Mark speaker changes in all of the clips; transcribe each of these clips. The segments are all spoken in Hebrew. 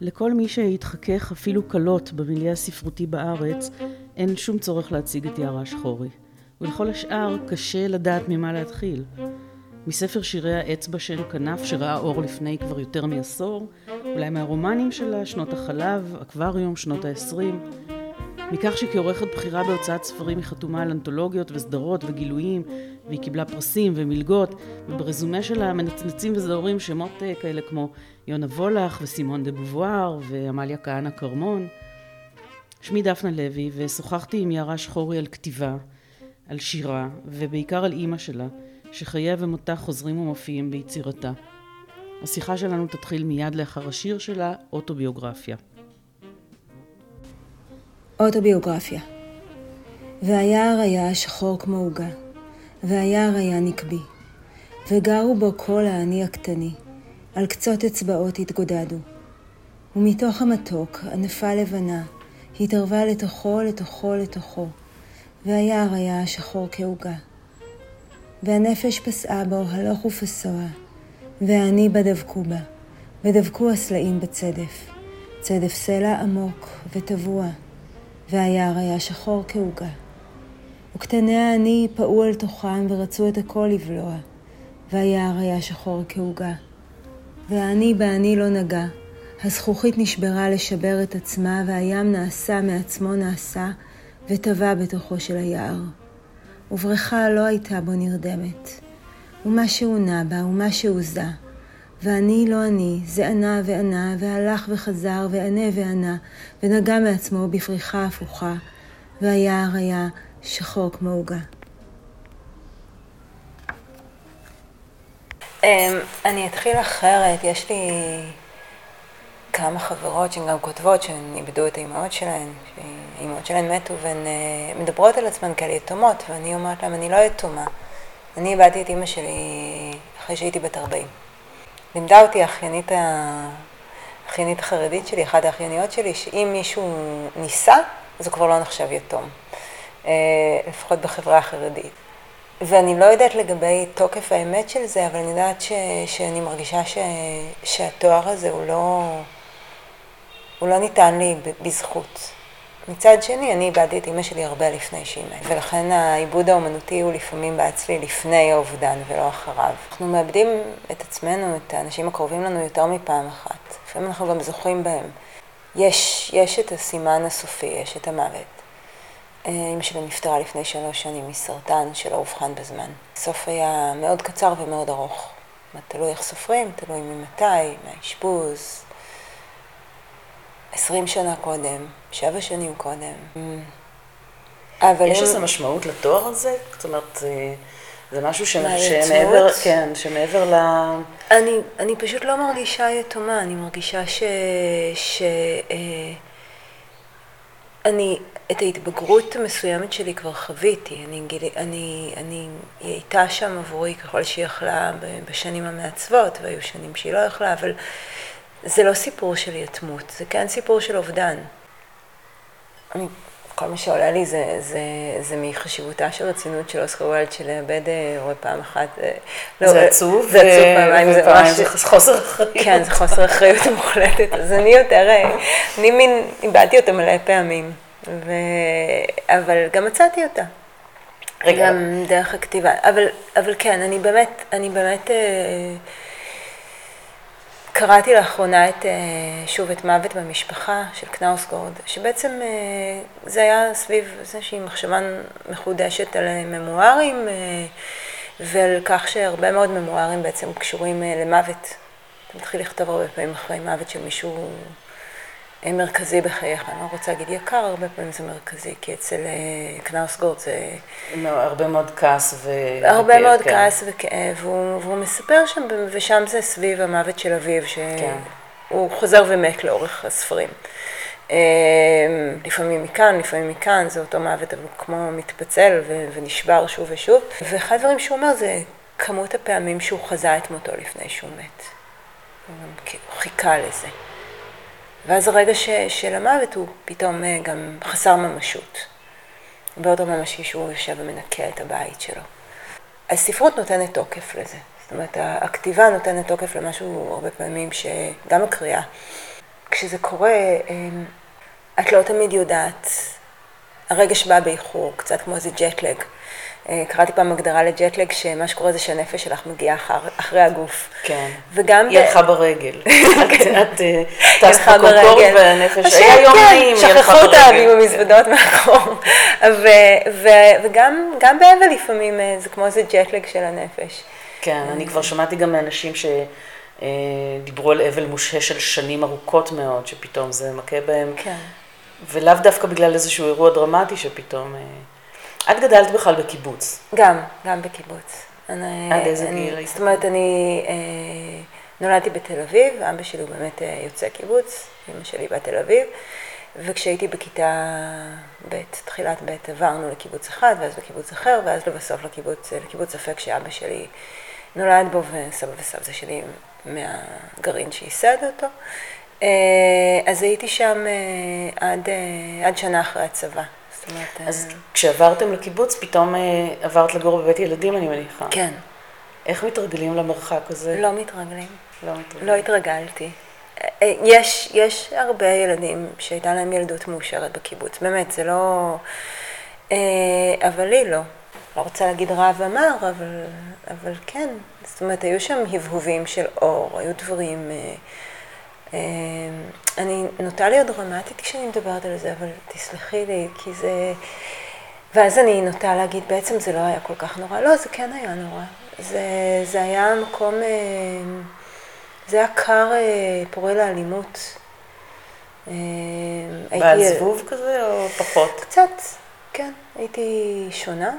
Speaker 1: לכל מי שהתחכך אפילו קלות במיליה הספרותי בארץ, אין שום צורך להציג את יערה שחורי. ולכל השאר קשה לדעת ממה להתחיל. מספר שירי האצבע שאין כנף שראה אור לפני כבר יותר מעשור, אולי מהרומנים שלה, שנות החלב, אקווריום, שנות העשרים, מכך שכעורכת בכירה בהוצאת ספרים היא חתומה על אנתולוגיות וסדרות וגילויים, והיא קיבלה פרסים ומלגות, וברזומה שלה מנצנצים וזהורים שמות אה, כאלה כמו יונה וולך וסימון דה בובואר ועמליה כהנא כרמון. שמי דפנה לוי, ושוחחתי עם יערה שחורי על כתיבה, על שירה, ובעיקר על אימא שלה, שחייה ומותה חוזרים ומופיעים ביצירתה. השיחה שלנו תתחיל מיד לאחר השיר שלה, אוטוביוגרפיה.
Speaker 2: אוטוביוגרפיה והיער היה שחור כמו עוגה, והיער היה נקבי, וגרו בו כל האני הקטני, על קצות אצבעות התגודדו. ומתוך המתוק, ענפה לבנה, התערבה לתוכו, לתוכו, לתוכו, והיער היה שחור כעוגה. והנפש פסעה בו הלוך ופסוע, והאני בה דבקו בה, ודבקו הסלעים בצדף, צדף סלע עמוק וטבוע, והיער היה שחור כעוגה. וקטני האני פעו אל תוכם ורצו את הכל לבלוע, והיער היה שחור כעוגה. והאני באני לא נגע, הזכוכית נשברה לשבר את עצמה, והים נעשה מעצמו נעשה, וטבע בתוכו של היער. ובריכה לא הייתה בו נרדמת. ומה שהוא נע בה, ומה שהוא זה. ואני לא אני, זה ענה וענה, והלך וחזר, וענה וענה, ונגע מעצמו בפריחה הפוכה, והיער היה שחור כמו עוגה. אמ, אני אתחיל אחרת, יש לי כמה חברות שהן גם כותבות שהן איבדו את האימהות שלהן, שהאימהות שלהן מתו והן אה, מדברות על עצמן כאלה יתומות, ואני אומרת להן, אני לא יתומה. אני איבדתי את אימא שלי אחרי שהייתי בת 40. לימדה אותי האחיינית, האחיינית החרדית שלי, אחת האחייניות שלי, שאם מישהו נישא, אז הוא כבר לא נחשב יתום. אה, לפחות בחברה החרדית. ואני לא יודעת לגבי תוקף האמת של זה, אבל אני יודעת ש, שאני מרגישה ש, שהתואר הזה הוא לא, הוא לא ניתן לי בזכות. מצד שני, אני איבדתי את אימא שלי הרבה לפני שהיא מתה, ולכן העיבוד האומנותי הוא לפעמים בעץ לי לפני האובדן ולא אחריו. אנחנו מאבדים את עצמנו, את האנשים הקרובים לנו יותר מפעם אחת. לפעמים אנחנו גם זוכים בהם. יש, יש את הסימן הסופי, יש את המוות. אימא שלי נפטרה לפני שלוש שנים מסרטן שלא אובחן בזמן. הסוף היה מאוד קצר ומאוד ארוך. תלוי איך סופרים, תלוי ממתי, מהאשפוז. עשרים שנה קודם, שבע שנים קודם.
Speaker 1: אבל יש איזו משמעות לתואר הזה? זאת אומרת, זה משהו ש... שמעבר, כן, שמעבר ל...
Speaker 2: אני, אני פשוט לא מרגישה יתומה, אני מרגישה ש... ש... אה, אני, את ההתבגרות המסוימת שלי כבר חוויתי, אני, אני, אני, היא הייתה שם עבורי ככל שהיא יכלה בשנים המעצבות, והיו שנים שהיא לא יכלה, אבל זה לא סיפור של יתמות, זה כן סיפור של אובדן. אני, כל מה שעולה לי זה, זה, זה מחשיבותה של רצינות של אוסקר וולד, שלאבד רואה פעם אחת.
Speaker 1: לא, זה עצוב,
Speaker 2: זה עצוב פעמיים,
Speaker 1: זה ממש... זה חוסר אחריות.
Speaker 2: כן, זה חוסר אחריות מוחלטת. אז אני יותר, אני מין, איבדתי אותה מלא פעמים. ו... אבל גם מצאתי אותה. רגע. גם דרך הכתיבה. אבל, אבל כן, אני באמת, אני באמת... אה, קראתי לאחרונה את, אה, שוב את מוות במשפחה של קנאוסגורד, שבעצם אה, זה היה סביב איזושהי מחשבה מחודשת על ממוארים ועל כך שהרבה מאוד ממוארים בעצם קשורים למוות. אתה מתחיל לכתוב הרבה פעמים אחרי מוות של מישהו מרכזי בחייך, אני לא רוצה להגיד יקר, הרבה פעמים זה מרכזי, כי אצל אה, קנאוסגורד זה...
Speaker 1: הרבה מאוד כעס ו...
Speaker 2: הרבה וכאב, מאוד כן. כעס וכאב, והוא, והוא מספר שם, ושם זה סביב המוות של אביו, שהוא כן. חוזר ומת לאורך הספרים. אה, לפעמים מכאן, לפעמים מכאן, זה אותו מוות, אבל הוא כמו מתפצל ונשבר שוב ושוב. ואחד הדברים שהוא אומר זה כמות הפעמים שהוא חזה את מותו לפני שהוא מת. הוא חיכה לזה. ואז הרגע ש, של המוות הוא פתאום אה, גם חסר ממשות. הרבה יותר ממשי שהוא יושב ומנקה את הבית שלו. הספרות נותנת תוקף לזה. זאת אומרת, הכתיבה נותנת תוקף למשהו הרבה פעמים שגם הקריאה. כשזה קורה, את לא תמיד יודעת. הרגש בא באיחור, קצת כמו איזה ג'טלג. אה, קראתי פעם הגדרה לג'טלג, שמה שקורה זה שהנפש שלך מגיעה אחר, אחרי הגוף.
Speaker 1: כן.
Speaker 2: וגם...
Speaker 1: היא הלכה ברגל. את אה, טסת בקונקורד והנפש, היה יום נעים,
Speaker 2: היא הלכה ברגל. שכחו אותה עם המזוודות מאחור. וגם באבל לפעמים אה, זה כמו איזה ג'טלג של הנפש.
Speaker 1: כן, אני כבר שמעתי גם מאנשים ש... דיברו על אבל מושהה של שנים ארוכות מאוד, שפתאום זה מכה בהם.
Speaker 2: כן.
Speaker 1: ולאו דווקא בגלל איזשהו אירוע דרמטי שפתאום... את גדלת בכלל בקיבוץ.
Speaker 2: גם, גם בקיבוץ.
Speaker 1: אני, עד איזה גיל היית?
Speaker 2: זאת אומרת, אני אה, נולדתי בתל אביב, אבא שלי הוא באמת אה, יוצא קיבוץ, אמא שלי בת תל אביב, וכשהייתי בכיתה ב', תחילת ב', עברנו לקיבוץ אחד, ואז לקיבוץ אחר, ואז לבסוף לקיבוץ, לקיבוץ אפק שאבא שלי נולד בו, וסבא וסבתא שלי מהגרעין שייסד אותו. אה, אז הייתי שם אה, עד, אה, עד שנה אחרי הצבא.
Speaker 1: אומרת... אז כשעברתם לקיבוץ, פתאום אה, עברת לגור בבית ילדים, אני מניחה.
Speaker 2: כן.
Speaker 1: איך מתרגלים למרחק הזה?
Speaker 2: לא מתרגלים.
Speaker 1: לא מתרגלים.
Speaker 2: לא התרגלתי. אה, יש, יש הרבה ילדים שהייתה להם ילדות מאושרת בקיבוץ, באמת, זה לא... אה, אבל לי לא. לא רוצה להגיד רב אמר, אבל, אבל כן. זאת אומרת, היו שם הבהובים של אור, היו דברים... אמ, אני נוטה להיות דרמטית כשאני מדברת על זה, אבל תסלחי לי, כי זה... ואז אני נוטה להגיד, בעצם זה לא היה כל כך נורא. לא, זה כן היה נורא. זה, זה היה מקום, אמ, זה היה קר אה, פורה לאלימות.
Speaker 1: אמ, בעל זבוב כזה או פחות?
Speaker 2: קצת, כן. הייתי שונה.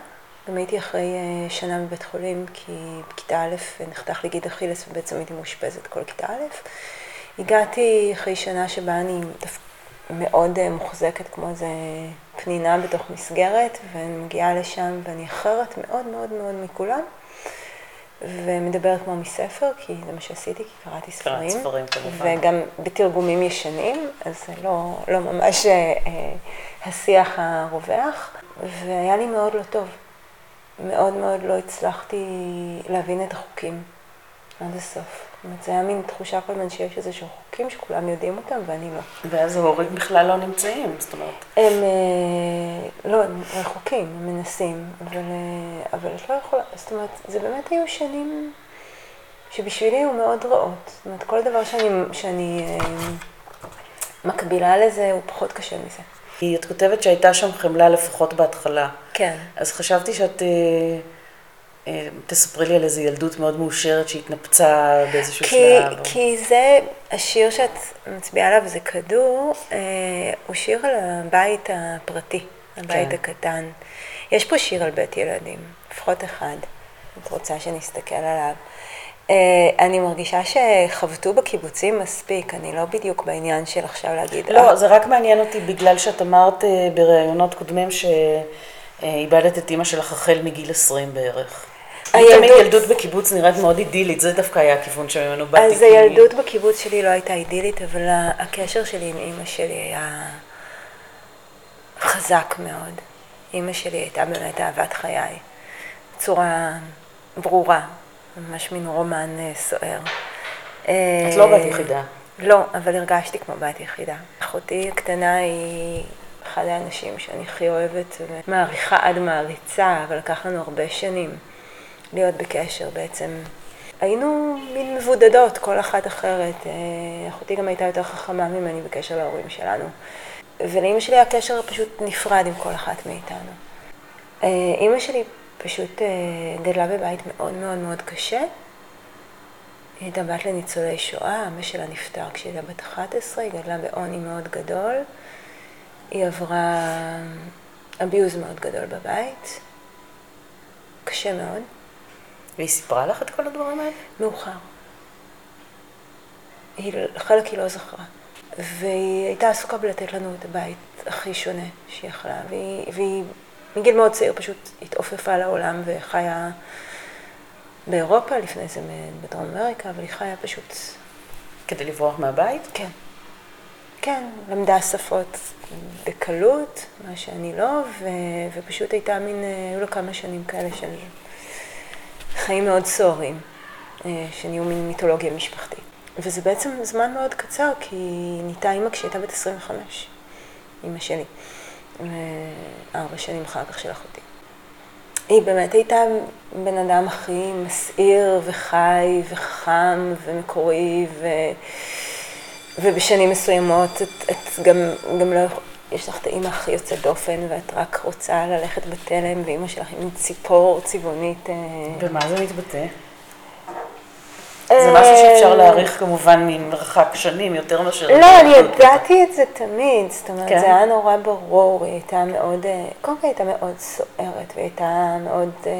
Speaker 2: גם הייתי אחרי אה, שנה בבית חולים, כי בכיתה א' נחתך לי גיד אכילס ובעצם הייתי מאושפזת כל כיתה א'. הגעתי אחרי שנה שבה אני מאוד אה, מוחזקת כמו איזה פנינה בתוך מסגרת, ואני מגיעה לשם ואני אחרת מאוד מאוד מאוד מכולם, ומדברת כמו מספר, כי זה מה שעשיתי, כי קראתי ספרים.
Speaker 1: קראת ספרים כמובן.
Speaker 2: וגם בתרגומים ישנים, אז זה לא, לא ממש אה, השיח הרווח, והיה לי מאוד לא טוב. מאוד מאוד לא הצלחתי להבין את החוקים עד הסוף. זאת אומרת, זה היה מין תחושה כל הזמן שיש איזה שהם חוקים שכולם יודעים אותם ואני לא.
Speaker 1: ואז ההורים בכלל לא נמצאים, זאת אומרת.
Speaker 2: הם אה, לא, הם רחוקים, הם מנסים, אבל, אה, אבל את לא יכולה, זאת אומרת, זה באמת היו שנים שבשבילי היו מאוד רעות. זאת אומרת, כל דבר שאני, שאני אה, מקבילה לזה הוא פחות קשה מזה.
Speaker 1: כי את כותבת שהייתה שם חמלה לפחות בהתחלה.
Speaker 2: כן.
Speaker 1: אז חשבתי שאת... אה, תספרי לי על איזו ילדות מאוד מאושרת שהתנפצה באיזשהו
Speaker 2: כי,
Speaker 1: שלב.
Speaker 2: כי זה, השיר שאת מצביעה עליו זה כדור, אה, הוא שיר על הבית הפרטי, הבית כן. הקטן. יש פה שיר על בית ילדים, לפחות אחד, את רוצה שנסתכל עליו. אה, אני מרגישה שחבטו בקיבוצים מספיק, אני לא בדיוק בעניין של עכשיו להגיד...
Speaker 1: לא, זה רק מעניין אותי בגלל שאת אמרת בראיונות קודמים שאיבדת את אימא שלך החל מגיל 20 בערך. הילדות... תמיד ילדות בקיבוץ נראית מאוד אידילית, זה דווקא היה הכיוון שממנו באתי.
Speaker 2: אז הילדות בקיבוץ שלי לא הייתה אידילית, אבל הקשר שלי עם אימא שלי היה חזק מאוד. אימא שלי הייתה באמת אהבת חיי, בצורה ברורה, ממש מין רומן אה, סוער.
Speaker 1: את לא בת יחידה.
Speaker 2: לא, אבל הרגשתי כמו בת יחידה. אחותי הקטנה היא אחד האנשים שאני הכי אוהבת ומעריכה עד מעריצה, אבל לקח לנו הרבה שנים. להיות בקשר בעצם. היינו מין מבודדות, כל אחת אחרת. אה, אחותי גם הייתה יותר חכמה ממני בקשר להורים שלנו. ולאימא שלי הקשר פשוט נפרד עם כל אחת מאיתנו. אה, אימא שלי פשוט אה, גדלה בבית מאוד מאוד מאוד קשה. היא הייתה בת לניצולי שואה, אבא שלה נפטר כשהיא הייתה בת 11, היא גדלה בעוני מאוד גדול. היא עברה אביוז מאוד גדול בבית, קשה מאוד.
Speaker 1: והיא סיפרה לך את כל הדברים האלה?
Speaker 2: מאוחר. היא, חלק היא לא זכרה. והיא הייתה עסוקה בלתת לנו את הבית הכי שונה שהיא יכלה, והיא, והיא מגיל מאוד צעיר פשוט התעופפה לעולם וחיה באירופה, לפני זה בדרום אמריקה, אבל היא חיה פשוט...
Speaker 1: כדי לברוח מהבית?
Speaker 2: כן. כן, למדה שפות בקלות, מה שאני לא, ו, ופשוט הייתה מין, היו לה כמה שנים כאלה של חיים מאוד סוערים, אה, שנהיו מין מיתולוגיה משפחתית. וזה בעצם זמן מאוד קצר, כי נהייתה אימא כשהיא הייתה בת 25, אימא שלי. ארבע שנים אחר כך של אחותי. היא באמת הייתה בן אדם הכי מסעיר וחי וחכם ומקורי, ו... ובשנים מסוימות את, את גם, גם לא, יש לך את האימא הכי יוצאת דופן, ואת רק רוצה ללכת בתלם, ואימא שלך עם ציפור צבעונית.
Speaker 1: במה זה מתבטא? זה משהו שאפשר להעריך כמובן ממרחק שנים יותר מאשר...
Speaker 2: לא, אני ידעתי את זה תמיד, זאת אומרת, כן? זה היה נורא ברור, היא הייתה מאוד, אה, קודם כל הייתה מאוד סוערת, והיא הייתה מאוד, אה,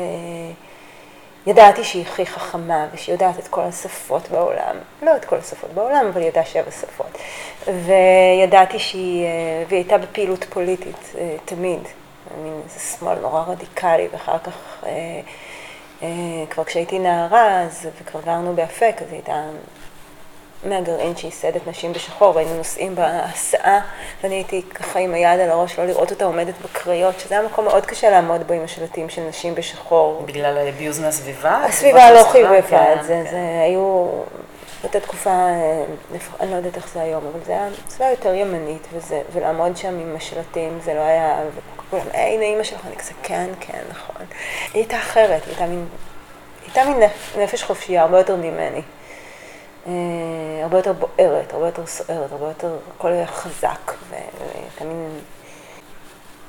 Speaker 2: ידעתי שהיא הכי חכמה, ושהיא יודעת את כל השפות בעולם, לא את כל השפות בעולם, אבל היא ידעה שבע שפות, וידעתי שהיא, אה, והיא הייתה בפעילות פוליטית תמיד, מין איזה שמאל נורא רדיקלי, ואחר כך... אה, כבר כשהייתי נערה, אז, וכבר גרנו באפק, אז הייתה מהגרעין שייסדת נשים בשחור, והיינו נוסעים בהסעה, ואני הייתי ככה עם היד על הראש, לא לראות אותה עומדת בקריות, שזה היה מקום מאוד קשה לעמוד בו עם השלטים של נשים בשחור.
Speaker 1: בגלל הביוז מהסביבה?
Speaker 2: הסביבה לא חייבה את זה, כן. זה היו, באותה תקופה, אה, אני לא יודעת איך זה היום, אבל זה היה סביבה יותר ימנית, וזה, ולעמוד שם עם השלטים, זה לא היה, כולם, הנה אימא שלך, אני כזה, כן, כן, נכון. היא הייתה אחרת, היא הייתה מין, הייתה מין נפש חופשייה, הרבה יותר ממני. אה, הרבה יותר בוערת, הרבה יותר סוערת, הרבה יותר, הכל היה חזק, מין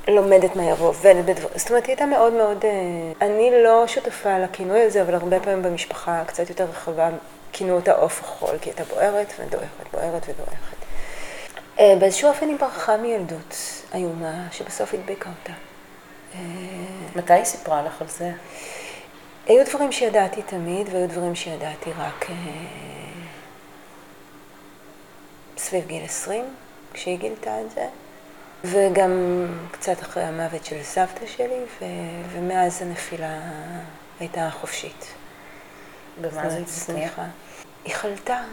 Speaker 2: לומדת מה יבוא, עובדת בדברים, זאת אומרת, היא הייתה מאוד מאוד, אה, אני לא שותפה לכינוי הזה, אבל הרבה פעמים במשפחה קצת יותר רחבה, כינו אותה עוף החול, כי היא הייתה בוערת ודועכת, בוערת ודועכת. אה, באיזשהו אופן היא ברחה מילדות איומה, שבסוף הדביקה אותה.
Speaker 1: מתי היא סיפרה לך על זה?
Speaker 2: היו דברים שידעתי תמיד, והיו דברים שידעתי רק סביב גיל 20, כשהיא גילתה את זה, וגם קצת אחרי המוות של סבתא שלי, ו... ומאז הנפילה הייתה חופשית.
Speaker 1: במה זה הצליחה?
Speaker 2: היא חלתה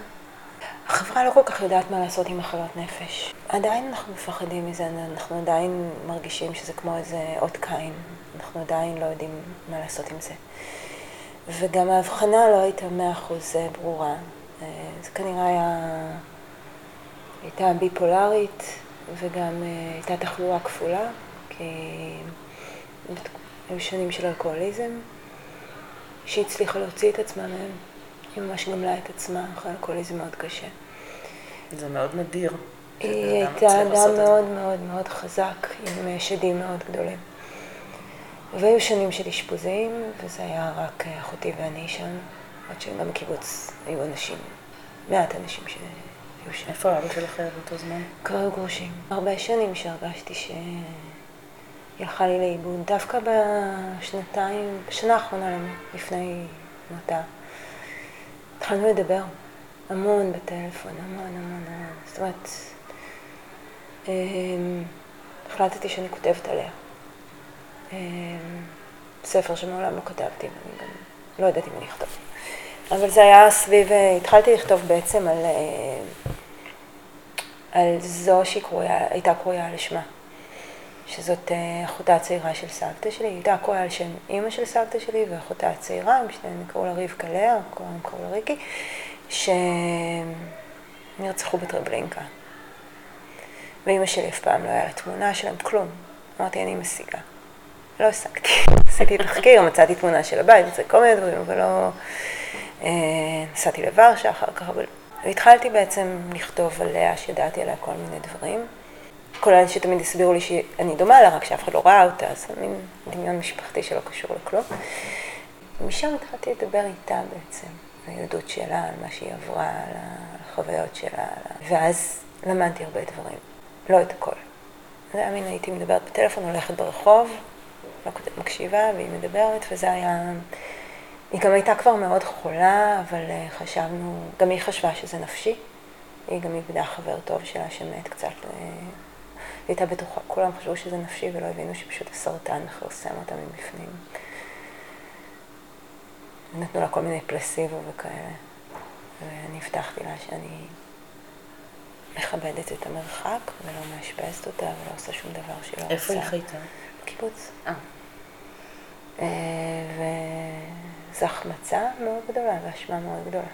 Speaker 2: החברה לא כל כך יודעת מה לעשות עם מחלות נפש. עדיין אנחנו מפחדים מזה, אנחנו עדיין מרגישים שזה כמו איזה אות קין. אנחנו עדיין לא יודעים מה לעשות עם זה. וגם ההבחנה לא הייתה מאה אחוז אה, ברורה. אה, זה כנראה היה... הייתה ביפולרית וגם אה, הייתה תחלואה כפולה, כי היו שנים של אלכוהוליזם, שהיא הצליחה להוציא את עצמה מהם. היא ממש גמלה את עצמה אחרי אלכוהוליזם מאוד קשה.
Speaker 1: זה מאוד נדיר.
Speaker 2: היא הייתה אדם מאוד מאוד מאוד חזק, עם שדים מאוד גדולים. והיו שנים של אשפוזים, וזה היה רק אחותי ואני שם, עד שגם בקיבוץ היו אנשים, מעט אנשים.
Speaker 1: איפה אבא שלך היה באותו זמן?
Speaker 2: כבר היו גרושים. הרבה שנים שהרגשתי ש... היא הלכה לי לאיבוד, דווקא בשנתיים, בשנה האחרונה לפני מותה. התחלנו לדבר המון בטלפון, המון המון המון. זאת אומרת, אמ, החלטתי שאני כותבת עליה. אמ, ספר שמעולם לא כתבתי, ואני גם לא יודעת אם אני אכתוב. אבל זה היה סביב, התחלתי לכתוב בעצם על, אה, על זו שהיא קרויה, על שמה. שזאת אה, אחותה הצעירה של סבתא שלי, היא הייתה קרויה על שם אימא של סבתא שלי ואחותה הצעירה, הם שניהם קראו לה רבקה לאה, כולם קראו לה ריקי, שנרצחו בטרבלינקה. ואימא שלי אף פעם לא היה לה תמונה שלהם, כלום. אמרתי, אני משיגה. לא השגתי. עשיתי תחקיר, מצאתי תמונה של הבית, מצאתי כל מיני דברים, אבל לא... אה, נסעתי לוורשה אחר כך, אבל... והתחלתי בעצם לכתוב עליה, שידעתי עליה כל מיני דברים. כולל שתמיד הסבירו לי שאני דומה לה, רק שאף אחד לא ראה אותה, אז מין דמיון משפחתי שלא קשור לכלום. ומשם התחלתי לדבר איתה בעצם, הילדות שלה, על מה שהיא עברה, על החוויות שלה, ואז למדתי הרבה דברים, לא את הכל. זה היה מין, הייתי מדברת בטלפון, הולכת ברחוב, לא מקשיבה, והיא מדברת, וזה היה... היא גם הייתה כבר מאוד חולה, אבל אה, חשבנו, גם היא חשבה שזה נפשי. היא גם איבדה חבר טוב שלה שמת קצת אה, היא הייתה בטוחה, כולם חשבו שזה נפשי ולא הבינו שפשוט הסרטן מכרסם אותה מבפנים. נתנו לה כל מיני פלסיבו וכאלה. ואני הבטחתי לה שאני מכבדת את המרחק ולא מאשפזת אותה ולא עושה שום דבר שהיא לא רוצה.
Speaker 1: איפה היא חייתה?
Speaker 2: בקיבוץ. אה. אה וזו החמצה מאוד גדולה ואשמה מאוד גדולה.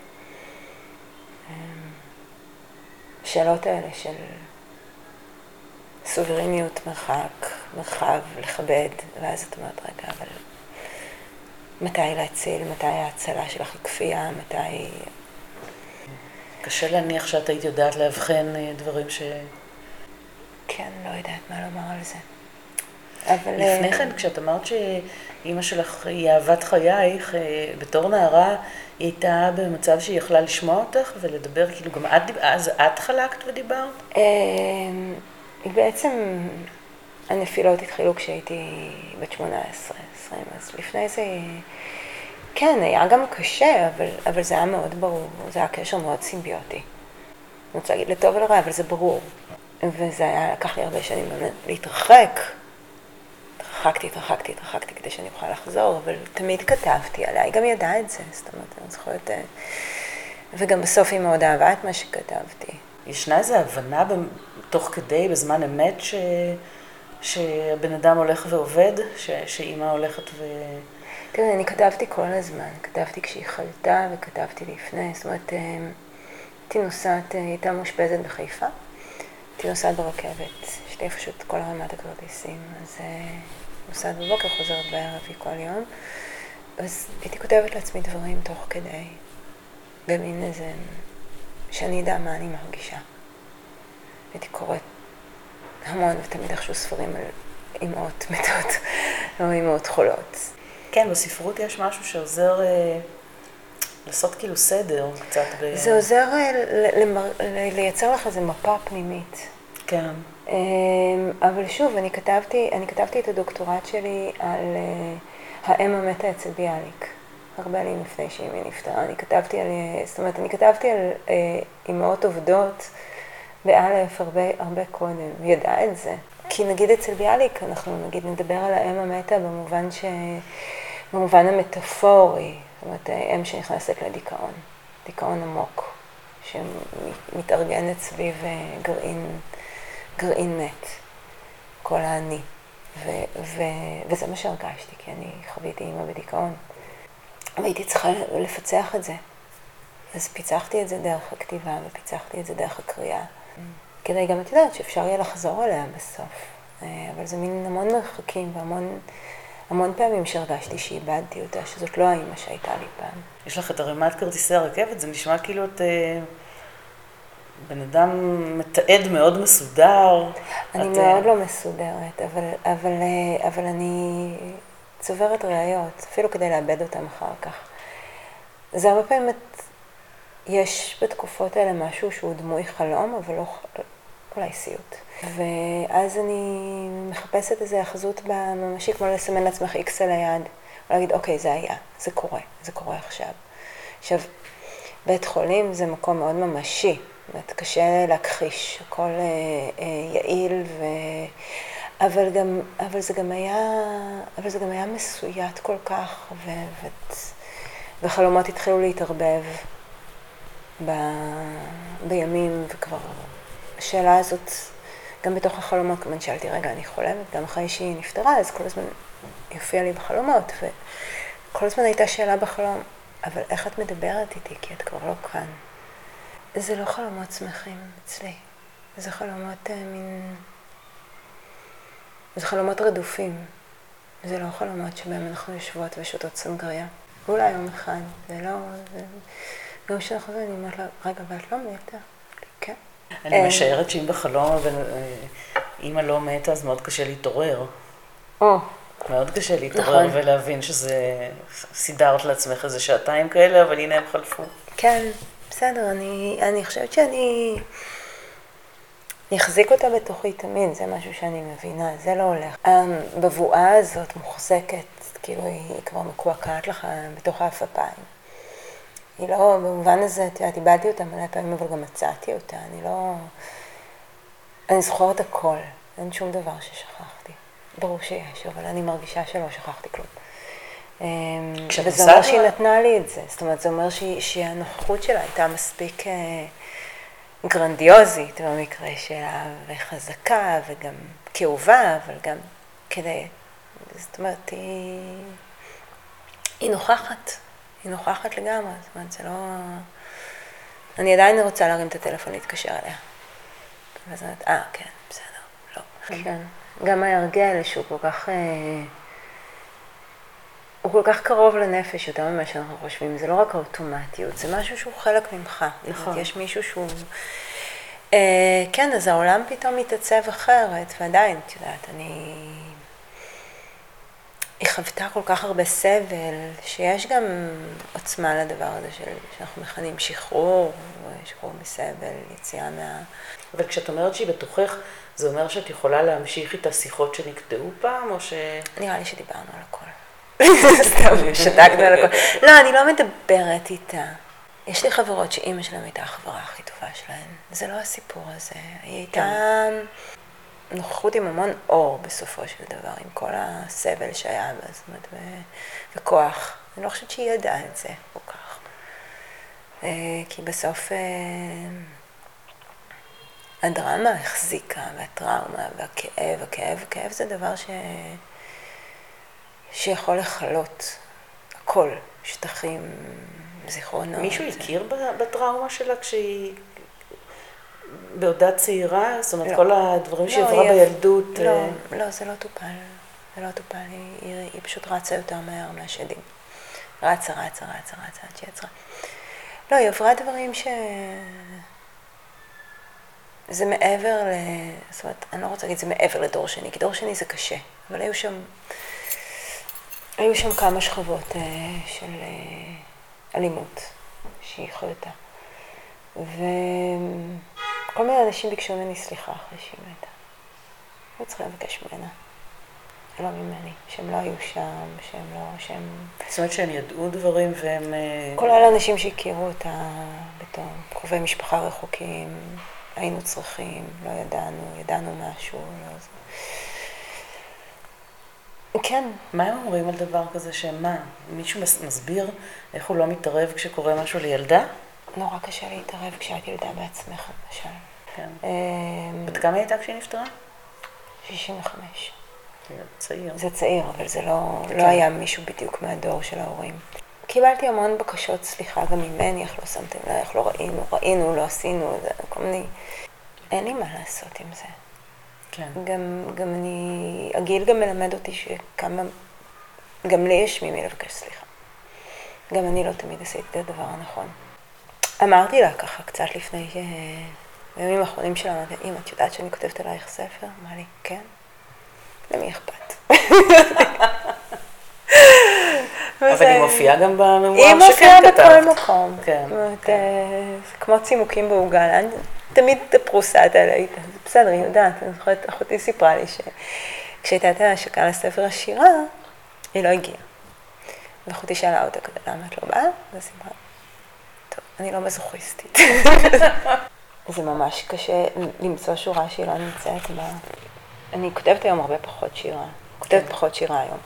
Speaker 2: השאלות האלה של סוברניות, מרחק, מרחב, לכבד, ואז את אומרת, רגע, אבל מתי להציל, מתי ההצלה שלך היא כפייה, מתי...
Speaker 1: קשה להניח שאת היית יודעת לאבחן אה, דברים ש...
Speaker 2: כן, לא יודעת מה לומר על זה.
Speaker 1: אבל... לפני אה, כן, כשאת אמרת שאימא שלך היא אהבת חייך, אה, בתור נערה היא הייתה במצב שהיא יכלה לשמוע אותך ולדבר, כאילו גם את, אז את חלקת ודיברת?
Speaker 2: היא בעצם, הנפילות התחילו כשהייתי בת 18, 20, אז לפני זה, כן, היה גם קשה, אבל, אבל זה היה מאוד ברור, זה היה קשר מאוד סימביוטי. אני רוצה להגיד לטוב ולרע, אבל זה ברור. וזה היה, לקח לי הרבה שנים להתרחק. התרחקתי, התרחקתי, התרחקתי כדי שאני אוכל לחזור, אבל תמיד כתבתי עליה, היא גם ידעה את זה, זאת אומרת, אני זוכרת... אה, וגם בסוף היא מאוד אהבה את מה שכתבתי.
Speaker 1: ישנה איזו הבנה תוך כדי, בזמן אמת, ש... שהבן אדם הולך ועובד, ש... שאימא הולכת ו...
Speaker 2: תראה, אני כתבתי כל הזמן, כתבתי כשהיא חלתה וכתבתי לפני, זאת אומרת, אה, הייתי נוסעת, אה, הייתה מאושפזת בחיפה, הייתי נוסעת ברכבת, יש לי פשוט כל הרמת הכרטיסים, אז נוסעת בבוקר, חוזרת בערב כל יום, אז הייתי כותבת לעצמי דברים תוך כדי, במין איזה, שאני אדע מה אני מרגישה. הייתי קוראת המון, ותמיד איכשהו ספרים על אימהות מתות, לא אימהות חולות.
Speaker 1: כן, בספרות יש משהו שעוזר אה, לעשות כאילו סדר קצת. ב...
Speaker 2: זה עוזר אה, למר... לייצר לך איזה מפה פנימית.
Speaker 1: כן.
Speaker 2: אה, אבל שוב, אני כתבתי, אני כתבתי את הדוקטורט שלי על אה, האם המתה אצל ביאליק. הרבה ימים לפני שאימי נפטרה. אני כתבתי על, אה, זאת אומרת, אני כתבתי על אה, אימהות עובדות. באלף הרבה, הרבה קודם, הוא ידע את זה. כי נגיד אצל ביאליק, אנחנו נגיד נדבר על האם המתה במובן ש... במובן המטאפורי, זאת אומרת, אם שנכנסת לדיכאון, דיכאון עמוק, שמתארגנת סביב גרעין, גרעין מת, כל האני. ו, ו, וזה מה שהרגשתי, כי אני חוויתי אימא בדיכאון. והייתי צריכה לפצח את זה. אז פיצחתי את זה דרך הכתיבה ופיצחתי את זה דרך הקריאה. כדי גם את יודעת שאפשר יהיה לחזור אליה בסוף. אה, אבל זה מין המון מרחקים והמון המון פעמים שהרגשתי שאיבדתי אותה, שזאת לא האימא שהייתה לי פעם.
Speaker 1: יש לך את ערימת כרטיסי הרכבת, זה נשמע כאילו את אה, בן אדם מתעד מאוד מסודר.
Speaker 2: אני את, מאוד לא מסודרת, אבל, אבל, אה, אבל אני צוברת ראיות, אפילו כדי לאבד אותן אחר כך. זה הרבה פעמים את... יש בתקופות האלה משהו שהוא דמוי חלום, אבל לא, אולי סיוט. ואז אני מחפשת איזו אחזות בממשי, כמו לסמן לעצמך איקס על היד, ולהגיד, אוקיי, זה היה, זה קורה, זה קורה עכשיו. עכשיו, בית חולים זה מקום מאוד ממשי, אומרת, קשה להכחיש, הכל אה, אה, יעיל, ו... אבל, גם, אבל, זה גם היה, אבל זה גם היה מסויט כל כך, ו... ו... וחלומות התחילו להתערבב. ב... בימים, וכבר השאלה הזאת, גם בתוך החלומות, כמובן שאלתי, רגע, אני חולמת, גם אחרי שהיא נפטרה, אז כל הזמן היא הופיעה לי בחלומות, וכל הזמן הייתה שאלה בחלום, אבל איך את מדברת איתי, כי את כבר לא כאן. זה לא חלומות שמחים אצלי, זה חלומות אה, מין... זה חלומות רדופים, זה לא חלומות שבהם אנחנו יושבות ושותות סנגריה. אולי יום אחד, זה לא... זה... גם כשאנחנו חוזרים, אני אומרת לה, רגע, ואת לא מתה? כן.
Speaker 1: אני אה. משערת שאם בחלום אימא לא מתה, אז מאוד קשה להתעורר.
Speaker 2: או.
Speaker 1: מאוד קשה להתעורר נכון. ולהבין שזה, סידרת לעצמך איזה שעתיים כאלה, אבל הנה הם חלפו.
Speaker 2: כן, בסדר, אני, אני חושבת שאני... אני אחזיק אותה בתוכי תמיד, זה משהו שאני מבינה, זה לא הולך. הבבואה הזאת מוחזקת, כאילו היא כבר מקועקעת לך בתוך האפפיים. היא לא, במובן הזה, את יודעת, איבדתי אותה מלא פעמים, אבל גם מצאתי אותה, אני לא... אני זוכרת הכל, אין שום דבר ששכחתי. ברור שיש, אבל אני מרגישה שלא שכחתי כלום. וזה אומר שהיא נתנה לי את זה, זאת אומרת, זה אומר שהיא, שהנוכחות שלה הייתה מספיק אה, גרנדיוזית במקרה שלה, וחזקה, וגם כאובה, אבל גם כדי, זאת אומרת, היא, היא נוכחת. היא נוכחת לגמרי, זאת אומרת, זה לא... אני עדיין רוצה להרים את הטלפון להתקשר אליה. ואז אני אומרת, אה, כן, בסדר, לא. כן. גם ההרגל שהוא כל כך... הוא כל כך קרוב לנפש יותר ממה שאנחנו חושבים, זה לא רק האוטומטיות, זה משהו שהוא חלק ממך. נכון. יש מישהו שהוא... אה, כן, אז העולם פתאום מתעצב אחרת, ועדיין, את יודעת, אני... היא חוותה כל כך הרבה סבל, שיש גם עוצמה לדבר הזה של, שאנחנו מכנים שחרור, שחרור מסבל, יציאה מה...
Speaker 1: אבל כשאת אומרת שהיא בתוכך, זה אומר שאת יכולה להמשיך איתה שיחות שנקטעו פעם, או ש...
Speaker 2: נראה לי שדיברנו על הכל. סתם, שתקנו על הכל. לא, אני לא מדברת איתה. יש לי חברות שאימא שלהם הייתה החברה הכי טובה שלהן. זה לא הסיפור הזה. היא הייתה. נוכחות עם המון אור בסופו של דבר, עם כל הסבל שהיה בה, זאת אומרת, וכוח. אני לא חושבת שהיא ידעה את זה כל כך. אה, כי בסוף אה, הדרמה החזיקה, והטראומה, והכאב, הכאב, הכאב זה דבר ש... שיכול לכלות הכל, שטחים, זיכרונות.
Speaker 1: מישהו הכיר בטראומה שלה כשהיא בעודה צעירה? זאת אומרת, לא. כל הדברים לא, שהיא עברה בילדות...
Speaker 2: לא, אה... לא, זה לא טופל. זה לא טופל, היא, היא, היא פשוט רצה יותר מהר מהשדים. רצה, רצה, רצה, רצה, עד שהיא עצרה. לא, היא עברה דברים ש... זה מעבר ל... זאת אומרת, אני לא רוצה להגיד זה מעבר לדור שני, כי דור שני זה קשה, אבל היו שם... היו שם כמה שכבות אה, של אה, אלימות שהיא חייתה. וכל מיני אנשים ביקשו ממני סליחה אחרי שהיא מתה. לא צריכה לבקש ממנה. לא ממני, שהם לא היו שם, שהם לא, שהם...
Speaker 1: זאת אומרת שהם ידעו דברים והם... אה,
Speaker 2: כל אלה אנשים שהכירו אותה בתור קרובי משפחה רחוקים, היינו צריכים, לא ידענו, ידענו משהו, לא זה. כן.
Speaker 1: מה הם אומרים על דבר כזה שמה? מישהו מסביר איך הוא לא מתערב כשקורה משהו לילדה?
Speaker 2: נורא קשה להתערב כשאת ילדה בעצמך, למשל.
Speaker 1: כן. אמ, בת כמה הייתה כשהיא נפטרה?
Speaker 2: 65.
Speaker 1: צעיר.
Speaker 2: זה צעיר, אבל זה לא, כן. לא היה מישהו בדיוק מהדור של ההורים. קיבלתי המון בקשות סליחה גם ממני, איך לא שמתם לב, איך לא ראינו, ראינו, לא עשינו, זה כל מיני... אין לי מה לעשות עם זה. כן. גם, גם אני, הגיל גם מלמד אותי שכמה, גם לי יש ממי לבקש סליחה. גם אני לא תמיד עשיתי את הדבר הנכון. אמרתי לה ככה קצת לפני, אה, בימים האחרונים שלה, אמרתי, אם את יודעת שאני כותבת עלייך ספר? אמרה לי, כן. למי אכפת?
Speaker 1: אבל היא מופיעה גם בממואר
Speaker 2: שכן כתבת. היא מופיעה בכל מקום. כן. כן. אה, כמו צימוקים בעוגה, תמיד הייתה, זה בסדר, היא יודעת, אני זוכרת, אחותי סיפרה לי שכשהייתה את ההשקה לספר השירה, היא לא הגיעה. ואחותי שאלה אותה כזה, למה את לא באה? ואז היא אמרה, טוב, אני לא מזוכיסטית. זה ממש קשה למצוא שורה שהיא לא נמצאת בה. אני כותבת היום הרבה פחות שירה, כותבת פחות שירה היום.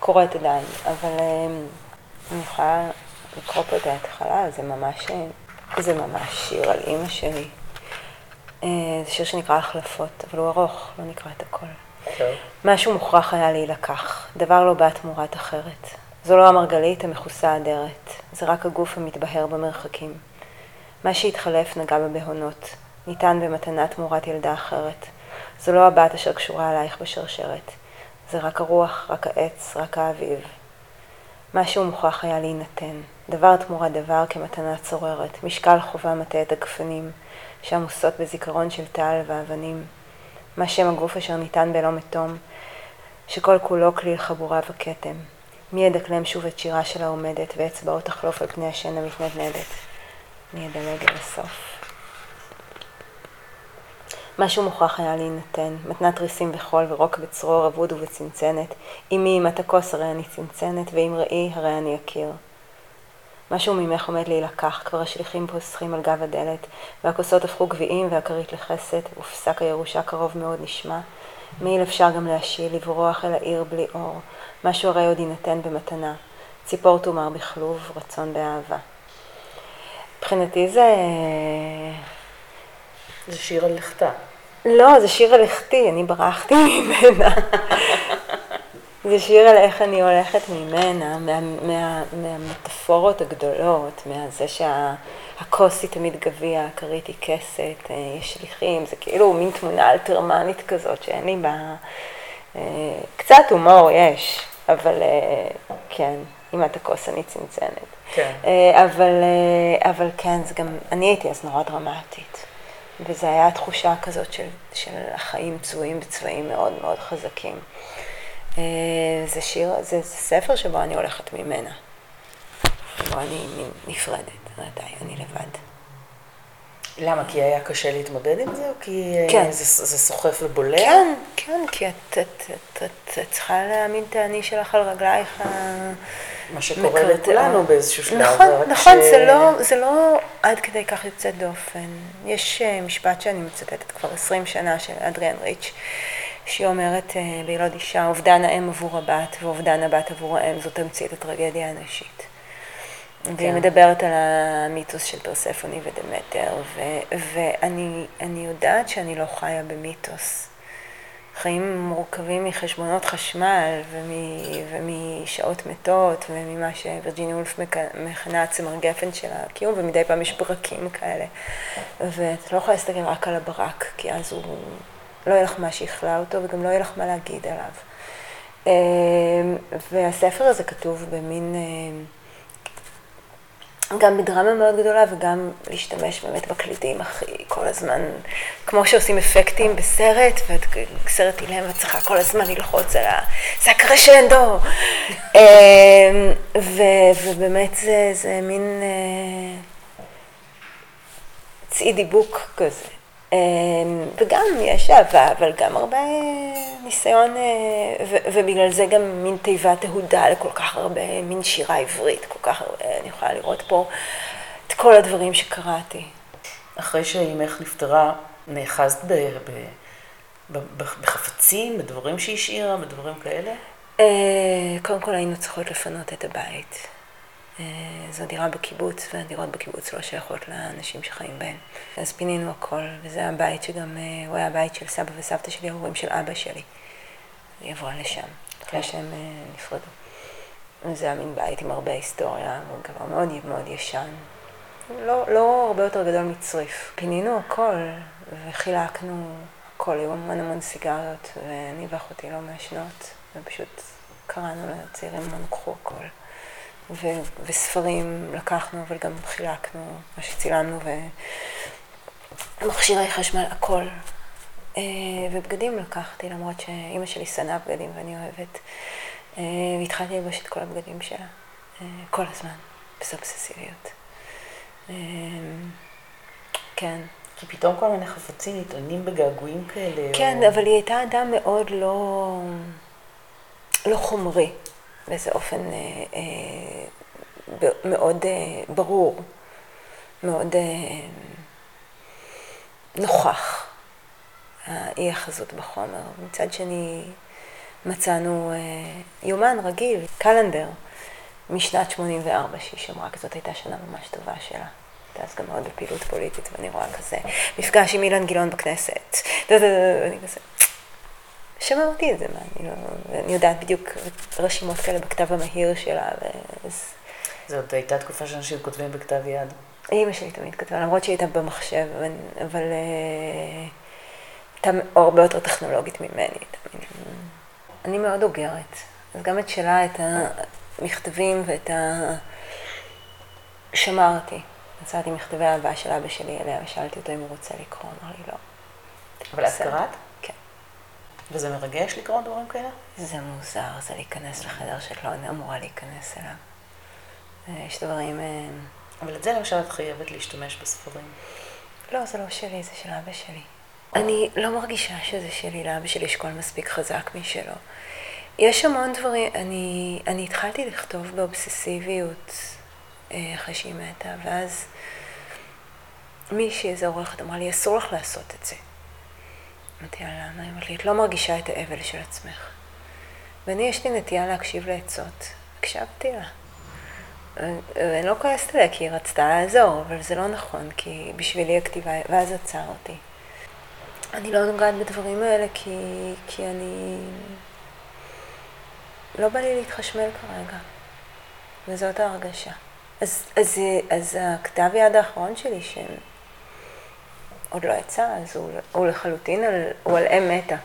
Speaker 2: קוראת עדיין, אבל אמ, אני יכולה לקרוא פה את ההתחלה, זה ממש, זה ממש שיר על אימא שלי. אה, זה שיר שנקרא החלפות, אבל הוא ארוך, לא נקרא את הכל. טוב. משהו מוכרח היה להילקח, דבר לא בא תמורת אחרת. זו לא המרגלית המכוסה אדרת, זה רק הגוף המתבהר במרחקים. מה שהתחלף נגע בבהונות, ניתן במתנה תמורת ילדה אחרת. זו לא הבת אשר קשורה עלייך בשרשרת. זה רק הרוח, רק העץ, רק האביב. משהו מוכרח היה להינתן, דבר תמורת דבר כמתנה צוררת, משקל חובה מטה את הגפנים, שעמוסות בזיכרון של טל ואבנים. מה שם הגוף אשר ניתן בלא מתום, שכל כולו כליל חבורה וכתם. מי ידקלם שוב את שירה של העומדת, ואצבעו תחלוף על פני השן המתנדנדת. אני אדלג אל הסוף. משהו מוכרח היה להינתן, מתנת ריסים וחול ורוק בצרור אבוד ובצנצנת. אמי, אם את הכוס הרי אני צנצנת, ואם ראי הרי אני אכיר. משהו ממך עומד להילקח, כבר השליחים פוסחים על גב הדלת, והכוסות הפכו גביעים והכרית לכסת, ופסק הירושה קרוב מאוד נשמע. מעיל אפשר גם להשיל, לברוח אל העיר בלי אור, משהו הרי עוד יינתן במתנה. ציפור תומר בכלוב, רצון באהבה. מבחינתי זה...
Speaker 1: זה שיר על לכתה.
Speaker 2: לא, זה שיר על לכתי, אני ברחתי ממנה. זה שיר על איך אני הולכת ממנה, מה, מה, מהמטאפורות הגדולות, מהזה שהכוס היא תמיד גביע, הכרית היא כסת, אה, יש שליחים, זה כאילו מין תמונה אלתרמנית כזאת שאין לי בה... אה, קצת הומור יש, אבל אה, כן, אם את הכוס אני צנצנת.
Speaker 1: כן.
Speaker 2: אבל, אבל כן, זה גם, אני הייתי אז נורא דרמטית. וזו הייתה תחושה כזאת של, של החיים צבועים בצבעים מאוד מאוד חזקים. אה, זה שיר, זה, זה ספר שבו אני הולכת ממנה. שבו אני נפרדת, די, אני לבד.
Speaker 1: למה? כי היה קשה להתמודד עם זה, או כי אה,
Speaker 2: כן.
Speaker 1: זה, זה סוחף ובולע?
Speaker 2: כן, כן, כי את, את, את, את, את צריכה להאמין את האני שלך על רגלייך
Speaker 1: מה שקורה לכולנו באיזשהו שלב.
Speaker 2: נכון, נכון, ש... זה, לא, זה לא עד כדי כך יוצא דופן. יש אה, משפט שאני מצטטת כבר 20 שנה של אדריאן ריץ', שהיא אומרת אה, אישה, אובדן האם עבור הבת ואובדן הבת עבור האם, זאת תמצית הטרגדיה הנשית. כן. והיא מדברת על המיתוס של פרספוני ודמטר, ו- ואני יודעת שאני לא חיה במיתוס. חיים מורכבים מחשבונות חשמל ומ- ומשעות מתות וממה שווירג'יני וולף מכנה הצמר גפן של הקיום, ומדי פעם יש ברקים כאלה. ואת לא יכולה להסתכל רק על הברק, כי אז הוא לא יהיה לך מה שיכלה אותו וגם לא יהיה לך מה להגיד עליו. אמ, והספר הזה כתוב במין, אמ, גם בדרמה מאוד גדולה וגם להשתמש באמת בקלידים הכי כל הזמן, כמו שעושים אפקטים בסרט, וסרט אילם ואת צריכה כל הזמן ללחוץ על ה... זה הקרשנדו. אמ, ובאמת זה, זה מין אה, צעי דיבוק כזה. אמ, וגם יש אהבה, אבל גם הרבה ניסיון, אה, ובגלל זה גם מין תיבת תהודה לכל כך הרבה, מין שירה עברית, כל כך הרבה, אני יכולה לראות פה את כל הדברים שקראתי.
Speaker 1: אחרי שאימך נפטרה, נאחזת ב, ב, ב, בחפצים, בדברים שהשאירה, בדברים כאלה?
Speaker 2: אה, קודם כל היינו צריכות לפנות את הבית. אה, זו דירה בקיבוץ, והדירות בקיבוץ לא שייכות לאנשים שחיים בהן. אז פינינו הכל, וזה הבית שגם, אה, הוא היה הבית של סבא וסבתא שלי, ההורים של אבא שלי. היא עברה לשם, אחרי שהם אה, נפרדו. זה היה מין בית עם הרבה היסטוריה, הוא כבר מאוד מאוד ישן. לא, לא הרבה יותר גדול מצריף. פינינו הכל, וחילקנו הכל, היו המון המון סיגריות, ואני ואחותי לא מעשנות, ופשוט קראנו לצעירים, אמרנו, קחו הכל. ו- וספרים לקחנו, אבל גם חילקנו, מה שצילמנו, ומכשירי חשמל, הכל. אה, ובגדים לקחתי, למרות שאימא שלי שנאה בגדים ואני אוהבת. אה, והתחלתי ללבוש את כל הבגדים שלה, אה, כל הזמן, בסובססיביות. כן.
Speaker 1: כי פתאום כל מיני חפצים נטענים בגעגועים כאלה.
Speaker 2: כן, או... אבל היא הייתה אדם מאוד לא, לא חומרי. באיזה אופן אה, אה, מאוד אה, ברור, מאוד אה, נוכח, האי החזות בחומר. מצד שני, מצאנו אה, יומן רגיל, קלנדר, משנת 84 שהיא שמרה, כי זאת הייתה שנה ממש טובה שלה. הייתה אז גם מאוד בפעילות פוליטית, ואני רואה כזה, מפגש עם אילן גילאון בכנסת, ואני כזה, שמרתי את זה, מה, אני, לא, אני יודעת בדיוק רשימות כאלה בכתב המהיר שלה. ואז...
Speaker 1: זאת הייתה תקופה שאנשים כותבים בכתב יד.
Speaker 2: אימא שלי תמיד כתבה, למרות שהיא הייתה במחשב, אבל, אה, הייתה הרבה יותר טכנולוגית ממני. תמיד. אני מאוד אוגרת, אז גם את שלה, את המכתבים ואת ה... שמרתי. מצאתי מכתבי אהבה של אבא שלי אליה, ושאלתי אותו אם הוא רוצה לקרוא, אמר לי לא.
Speaker 1: אבל את קראת?
Speaker 2: וזה
Speaker 1: מרגש לקרוא דברים כאלה?
Speaker 2: זה מוזר, זה להיכנס לחדר שאת לא אמורה להיכנס אליו. אה, יש דברים... אה,
Speaker 1: אבל את זה למשל את חייבת להשתמש בספרים.
Speaker 2: לא, זה לא שלי, זה של אבא שלי. אני לא מרגישה שזה שלי, לאבא שלי יש קול מספיק חזק משלו. יש המון דברים, אני, אני התחלתי לכתוב באובססיביות אה, אחרי שהיא מתה, ואז מישהי, איזה עורכת, אמרה לי, אסור לך לעשות את זה. אמרתי לה, למה? היא אמרת לי, את לא מרגישה את האבל של עצמך. ואני, יש לי נטייה להקשיב לעצות. הקשבתי לה. ואני לא כועסת עליה כי היא רצתה לעזור, אבל זה לא נכון, כי בשבילי הכתיבה, ואז עצר אותי. אני לא נוגעת בדברים האלה כי, כי אני... לא בא לי להתחשמל כרגע, וזאת ההרגשה. אז, אז, אז הכתב יד האחרון שלי, שעוד לא יצא, אז הוא, הוא לחלוטין על, הוא על אם מתה,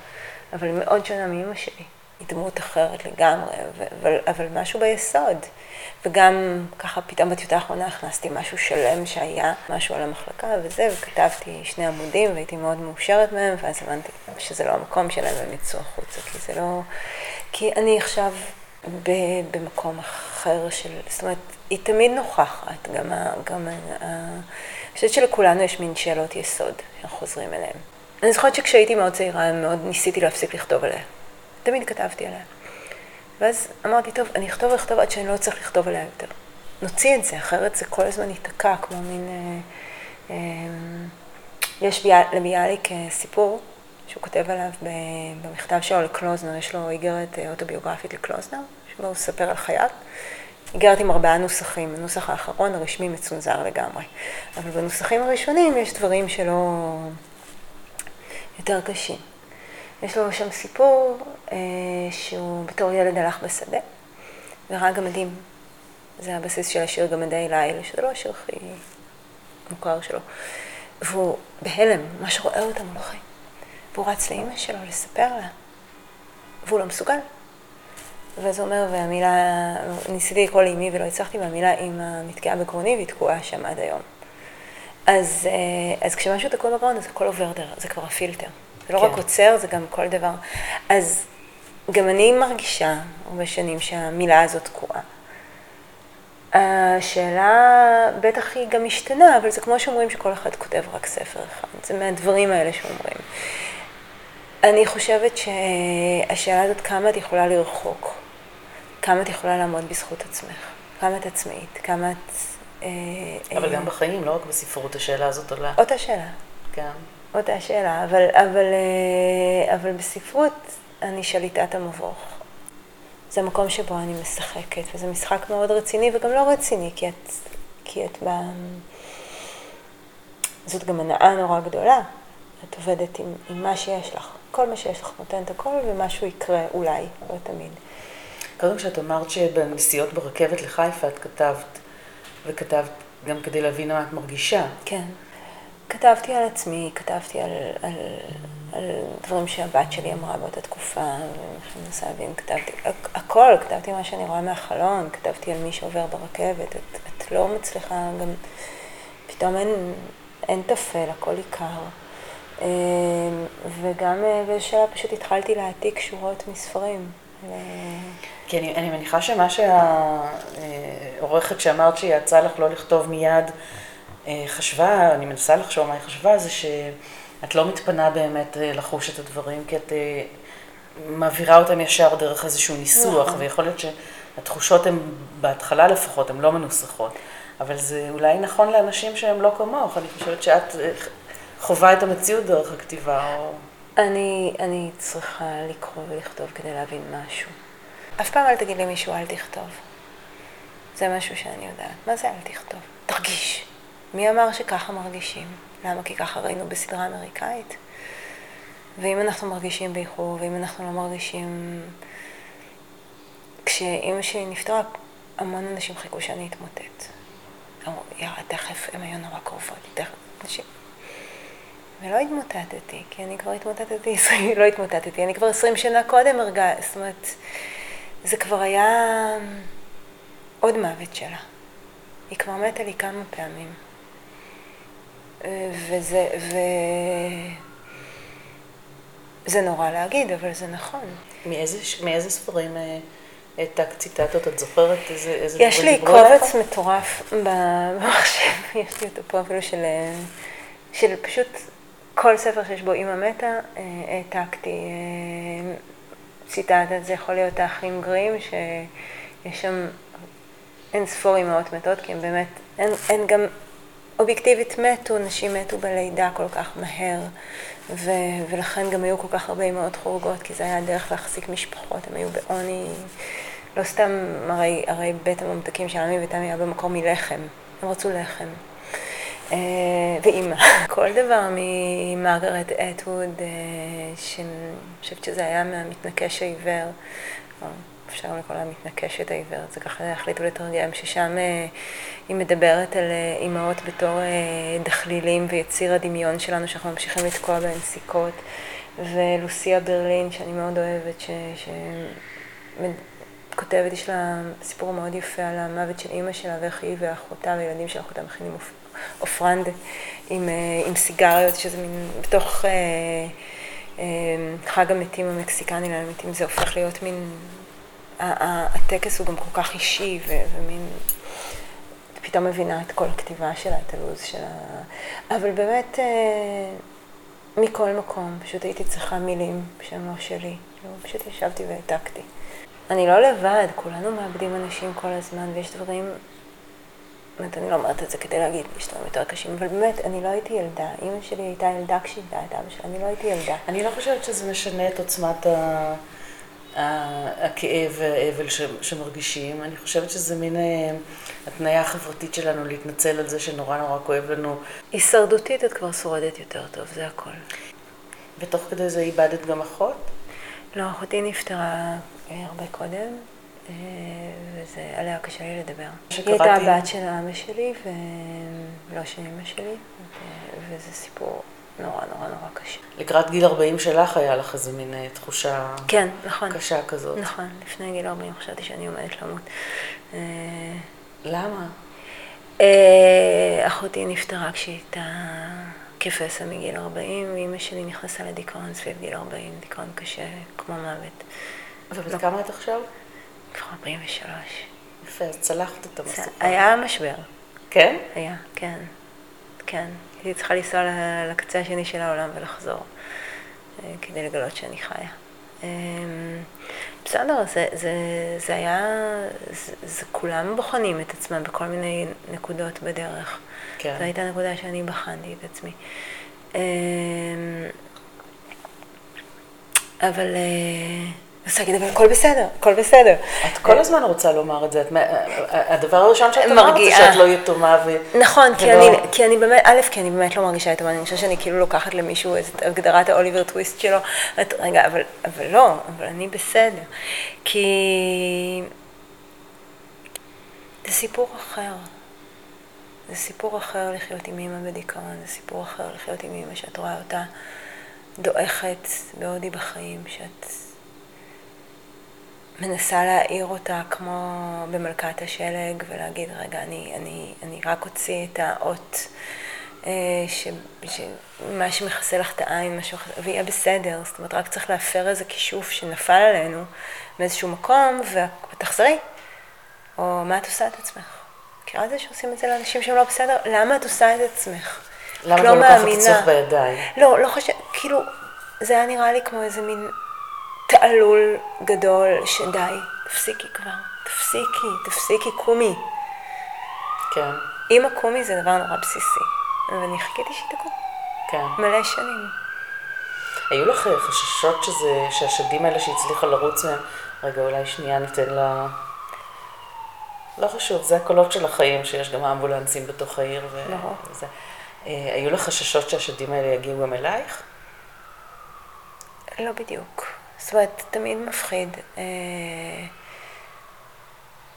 Speaker 2: אבל מאוד שונה מאמא שלי. היא דמות אחרת לגמרי, אבל, אבל משהו ביסוד. וגם ככה פתאום בטיוטה האחרונה הכנסתי משהו שלם שהיה, משהו על המחלקה וזה, וכתבתי שני עמודים והייתי מאוד מאושרת מהם, ואז הבנתי שזה לא המקום שלהם והם יצאו החוצה, כי זה לא... כי אני עכשיו במקום אחר של... זאת אומרת, היא תמיד נוכחת, גם ה... גם ה... אני חושבת שלכולנו יש מין שאלות יסוד שאנחנו חוזרים אליהן. אני זוכרת שכשהייתי מאוד צעירה, מאוד ניסיתי להפסיק לכתוב עליה. תמיד כתבתי עליה. ואז אמרתי, טוב, אני אכתוב ואכתוב עד שאני לא צריך לכתוב עליה יותר. נוציא את זה, אחרת זה כל הזמן ייתקע, כמו מין... אה, אה, יש לביאליק אה, סיפור שהוא כותב עליו במכתב שלו לקלוזנר, יש לו איגרת אה, אוטוביוגרפית לקלוזנר, שבו הוא מספר על חייל. איגרת עם ארבעה נוסחים, הנוסח האחרון הרשמי מצונזר לגמרי. אבל בנוסחים הראשונים יש דברים שלא יותר קשים. יש לו שם סיפור אה, שהוא בתור ילד הלך בשדה וראה גמדים. זה הבסיס של השיר גמדי לילה, שזה לא השיר הכי מוכר שלו. והוא בהלם, ממש רואה אותם הולכים. והוא רץ לאימא שלו לספר לה, והוא לא מסוגל. ואז הוא אומר, והמילה, ניסיתי לקרוא לאמי ולא הצלחתי, והמילה אימא נתקעה בגרוני והיא תקועה שם עד היום. אז, אה, אז כשמשהו תקוע בגרון, אז הכל עובר דרך, זה כבר הפילטר. זה לא כן. רק עוצר, זה גם כל דבר. אז גם אני מרגישה הרבה שנים שהמילה הזאת תקועה. השאלה בטח היא גם משתנה, אבל זה כמו שאומרים שכל אחד כותב רק ספר אחד. זה מהדברים האלה שאומרים. אני חושבת שהשאלה הזאת, כמה את יכולה לרחוק, כמה את יכולה לעמוד בזכות עצמך, כמה את עצמאית, כמה את...
Speaker 1: אה, אבל גם בחיים, לא רק בספרות, השאלה הזאת עולה.
Speaker 2: אותה שאלה.
Speaker 1: כן.
Speaker 2: אותה שאלה, אבל, אבל, אה, אבל בספרות אני שליטת המבוך. זה מקום שבו אני משחקת, וזה משחק מאוד רציני וגם לא רציני, כי את, כי את ב... זאת גם הנאה נורא גדולה. את עובדת עם, עם מה שיש לך. כל מה שיש לך נותן את הכל, ומשהו יקרה אולי, לא תמיד.
Speaker 1: קודם כשאת אמרת שבנסיעות ברכבת לחיפה את כתבת, וכתבת גם כדי להבין מה את מרגישה.
Speaker 2: כן. כתבתי על עצמי, כתבתי על, על, על דברים שהבת שלי אמרה באותה תקופה, ואני מנסה להבין, כתבתי הכל, כתבתי מה שאני רואה מהחלון, כתבתי על מי שעובר ברכבת, את, את לא מצליחה גם, פתאום אין, אין תפל, הכל עיקר. אמ, וגם אה, שאלה פשוט התחלתי להעתיק שורות מספרים.
Speaker 1: כי אני, אני מניחה שמה שהעורכת שאמרת שיצא לך לא לכתוב מיד, אה, חשבה, אני מנסה לחשוב מה היא חשבה, זה שאת לא מתפנה באמת אה, לחוש את הדברים, כי את מעבירה אותם ישר דרך איזשהו ניסוח, נכון. ויכול להיות שהתחושות הן, בהתחלה לפחות, הן לא מנוסחות. אבל זה אולי נכון לאנשים שהם לא כמוך, אני חושבת שאת חווה את המציאות דרך הכתיבה, או...
Speaker 2: אני, אני צריכה לקרוא ולכתוב כדי להבין משהו. אף פעם אל תגיד למישהו אל תכתוב. זה משהו שאני יודעת. מה זה אל תכתוב? תרגיש. מי אמר שככה מרגישים? למה? כי ככה ראינו בסדרה אמריקאית. ואם אנחנו מרגישים באיחור, ואם אנחנו לא מרגישים... כשאימא שלי נפטרה, המון אנשים חיכו שאני אתמוטט. אמרו, יאללה, תכף, הם היו נורא קרובות, תכף, אנשים... ולא התמוטטתי, כי אני כבר התמוטטתי, לא התמוטטתי, אני כבר עשרים שנה קודם הרגע, זאת אומרת, זה כבר היה עוד מוות שלה. היא כבר מתה לי כמה פעמים. וזה, ו... זה נורא להגיד, אבל זה נכון.
Speaker 1: מאיזה, מאיזה ספרים אה, ציטטות? את זוכרת איזה, איזה
Speaker 2: יש לי קובץ מטורף במחשב, יש לי אותו פה אפילו של, אה, של פשוט כל ספר שיש בו אימא מתה, אה, העתקתי אה, ציטטת, זה יכול להיות האחים גרים, שיש שם אין ספור אימהות מתות, כי הם באמת, אין, אין גם, אובייקטיבית מתו, נשים מתו בלידה כל כך מהר, ו, ולכן גם היו כל כך הרבה אימהות חורגות, כי זה היה הדרך להחזיק משפחות, הם היו בעוני, לא סתם, הרי, הרי בית הממתקים של עמי ותמי היה במקור מלחם, הם רצו לחם. אה, ואימא. כל דבר ממרגרט אטווד, אה, שאני חושבת שזה היה מהמתנקש העיוור, אפשר לקרוא לה מתנקשת העיוורת, זה ככה החליטו לתרגם, ששם אה, היא מדברת על אימהות בתור דחלילים ויציר הדמיון שלנו, שאנחנו ממשיכים לתקוע בהן סיכות, ולוסיה ברלין, שאני מאוד אוהבת, ש... ש... כותבת, יש לה סיפור מאוד יפה על המוות של אימא שלה ואיך היא ואחותה והילדים של אחותה מכינים אופרנד עם, עם סיגריות, שזה מין בתוך אה, אה, חג המתים המקסיקני למתים, זה הופך להיות מין הטקס הוא גם כל כך אישי ומין... פתאום מבינה את כל הכתיבה שלה, את הלו"ז שלה. אבל באמת, אה, מכל מקום, פשוט הייתי צריכה מילים שהן לא שלי. כאילו, פשוט ישבתי והעתקתי. אני לא לבד, כולנו מאבדים אנשים כל הזמן, ויש דברים... באמת, אני לא אומרת את זה כדי להגיד, יש דברים יותר קשים, אבל באמת, אני לא הייתי ילדה. אימא שלי הייתה ילדה כשאיבדה את אבא שלה, אני לא הייתי ילדה.
Speaker 1: אני לא חושבת שזה משנה את עוצמת ה... הכאב והאבל שמרגישים. אני חושבת שזה מין אה, התניה חברתית שלנו להתנצל על זה שנורא נורא כואב לנו.
Speaker 2: הישרדותית את כבר שורדת יותר טוב, זה הכל.
Speaker 1: ותוך כדי זה איבדת גם אחות?
Speaker 2: לא, אחותי נפטרה אה, הרבה קודם, וזה עליה קשה לי לדבר. היא הייתה הבת של אבא שלי ולא של אמא שלי, וזה סיפור נורא נורא נורא קשה.
Speaker 1: לקראת גיל 40 שלך היה לך איזה מין אה, תחושה
Speaker 2: כן, נכון.
Speaker 1: קשה כזאת.
Speaker 2: נכון, לפני גיל 40 חשבתי שאני עומדת למות. אה,
Speaker 1: למה?
Speaker 2: אה, אחותי נפטרה כשהיא הייתה כפסע מגיל 40, ואימא שלי נכנסה לדיכאון סביב גיל 40, דיכאון קשה, כמו מוות.
Speaker 1: ובת לא. כמה את עכשיו?
Speaker 2: כבר 43.
Speaker 1: יפה, אז צלחת את המסוכה.
Speaker 2: היה משבר.
Speaker 1: כן?
Speaker 2: היה, כן. כן. הייתי צריכה לנסוע לקצה השני של העולם ולחזור, אה, כדי לגלות שאני חיה. אמ, בסדר, זה, זה, זה היה, זה, זה כולם בוחנים את עצמם בכל מיני נקודות בדרך. כן. זו הייתה נקודה שאני בחנתי את עצמי. אמ, אבל... אה, רוצה להגיד, אבל הכל בסדר, הכל בסדר.
Speaker 1: את כל הזמן רוצה לומר את זה. הדבר הראשון שאת אמרת זה שאת לא יתומה ו...
Speaker 2: נכון, כי אני, כי אני באמת, א', כי אני באמת לא מרגישה יתומה, אני חושבת שאני כאילו לוקחת למישהו את הגדרת האוליבר טוויסט שלו. רגע, אבל, אבל לא, אבל אני בסדר. כי זה סיפור אחר. זה סיפור אחר לחיות עם אימא בדיכאון, זה סיפור אחר לחיות עם אימא שאת רואה אותה דועכת בעודי בחיים, שאת... מנסה להעיר אותה כמו במלכת השלג ולהגיד, רגע, אני, אני, אני רק אוציא את האות, אה, ש, ש, מה שמכסה לך את העין, משהו ויהיה בסדר. זאת אומרת, רק צריך להפר איזה כישוף שנפל עלינו מאיזשהו מקום, ותחזרי. או מה את עושה את עצמך? מכירה את זה שעושים את זה לאנשים שהם לא בסדר? למה את עושה את עצמך?
Speaker 1: למה את לא לוקחת את עצמך בידיים?
Speaker 2: לא, לא חושבת, כאילו, זה היה נראה לי כמו איזה מין... תעלול גדול שדי, תפסיקי כבר, תפסיקי, תפסיקי, קומי.
Speaker 1: כן.
Speaker 2: אמא קומי זה דבר נורא בסיסי, ואני חיכיתי שתקום.
Speaker 1: כן.
Speaker 2: מלא שנים.
Speaker 1: היו לך חששות שזה, שהשדים האלה שהצליחה לרוץ מהם, רגע, אולי שנייה ניתן לה... לא חשוב, זה הקולות של החיים, שיש גם אמבולנסים בתוך העיר. ו...
Speaker 2: לא.
Speaker 1: וזה. אה, היו לך חששות שהשדים האלה יגיעו גם אלייך?
Speaker 2: לא בדיוק. זאת אומרת, תמיד מפחיד. אה,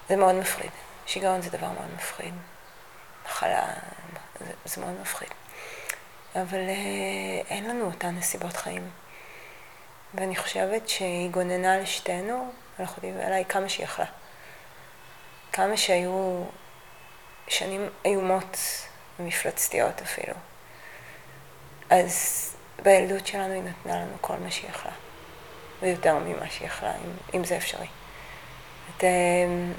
Speaker 2: זה מאוד מפחיד. שיגעון זה דבר מאוד מפחיד. מחלה, זה, זה מאוד מפחיד. אבל אה, אין לנו אותן נסיבות חיים. ואני חושבת שהיא גוננה על אחותי ועליי, כמה שהיא יכלה. כמה שהיו שנים איומות ומפלצתיות אפילו. אז בילדות שלנו היא נתנה לנו כל מה שהיא יכלה. ויותר ממה שהיא יכלה, אם, אם זה אפשרי. את, אמ,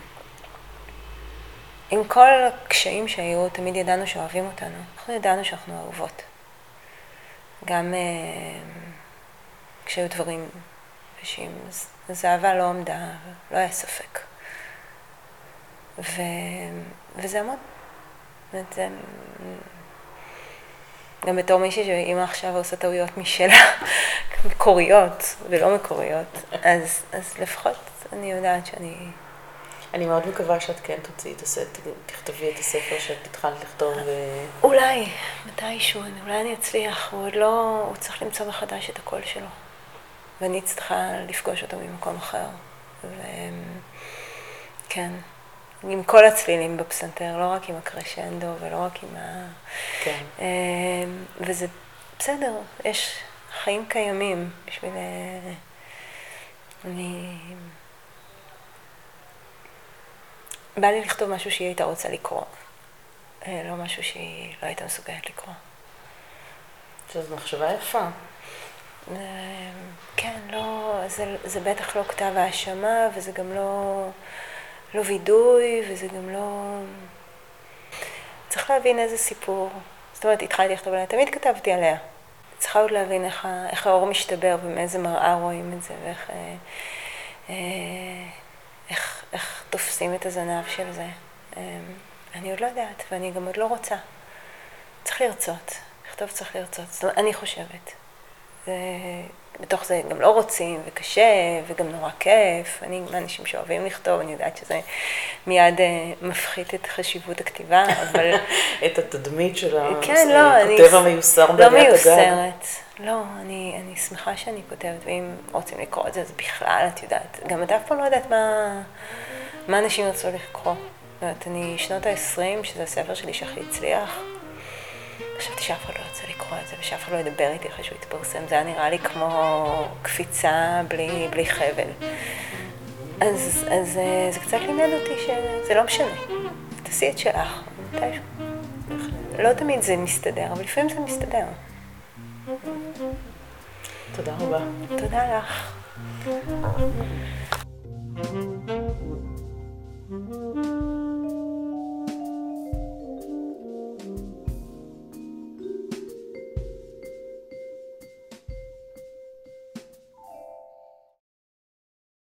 Speaker 2: עם כל הקשיים שהיו, תמיד ידענו שאוהבים אותנו. אנחנו ידענו שאנחנו אהובות. גם uh, כשהיו דברים אז האהבה לא עמדה, לא היה ספק. ו, וזה המון. זה, גם בתור מישהי שאימא עכשיו עושה טעויות משלה, מקוריות ולא מקוריות, אז, אז לפחות אני יודעת שאני...
Speaker 1: אני מאוד מקווה שאת כן תוציאי את הספר, תכתבי את הספר שאת התחלת לכתוב. ו...
Speaker 2: אולי, מתישהו, אולי אני אצליח, הוא עוד לא, הוא צריך למצוא מחדש את הקול שלו. ואני צריכה לפגוש אותו ממקום אחר. כן, עם כל הצלילים בפסנתר, לא רק עם הקרשנדו ולא רק עם ה... כן. אמ, וזה בסדר, יש חיים קיימים בשביל... אה, אני... בא לי לכתוב משהו שהיא הייתה רוצה לקרוא, אה, לא משהו שהיא לא הייתה מסוגלת לקרוא.
Speaker 1: שזו מחשבה יפה.
Speaker 2: אמ, כן, לא, זה, זה בטח לא כתב האשמה, וזה גם לא, לא וידוי, וזה גם לא... צריך להבין איזה סיפור. זאת אומרת, התחלתי לכתוב עליה, תמיד כתבתי עליה. צריכה עוד להבין איך, איך האור משתבר ומאיזה מראה רואים את זה, ואיך אה, אה, איך, איך תופסים את הזנב של זה. אה, אני עוד לא יודעת, ואני גם עוד לא רוצה. צריך לרצות. לכתוב צריך לרצות. זאת אומרת, אני חושבת. זה, בתוך זה גם לא רוצים, וקשה, וגם נורא כיף. אני מהאנשים שאוהבים לכתוב, אני יודעת שזה מיד uh, מפחית את חשיבות הכתיבה, אבל...
Speaker 1: את התדמית של
Speaker 2: כן, לא,
Speaker 1: הכותב המיוסר
Speaker 2: לא מיוסרת. לא, אני, אני שמחה שאני כותבת, ואם רוצים לקרוא את זה, אז בכלל, את יודעת, גם את אף פעם לא יודעת מה, מה אנשים ירצו לקרוא. זאת אומרת, אני שנות ה-20, שזה הספר שלי שהכי הצליח. חשבתי שאף אחד לא ירצה לקרוא את זה, ושאף אחד לא ידבר איתי אחרי שהוא יתפרסם. זה היה נראה לי כמו קפיצה בלי, בלי חבל. אז, אז אה, זה קצת לימד אותי שזה לא משנה. תעשי את שלך, מתישהו. לא תמיד זה מסתדר, אבל לפעמים זה מסתדר.
Speaker 1: תודה רבה.
Speaker 2: תודה לך. thank you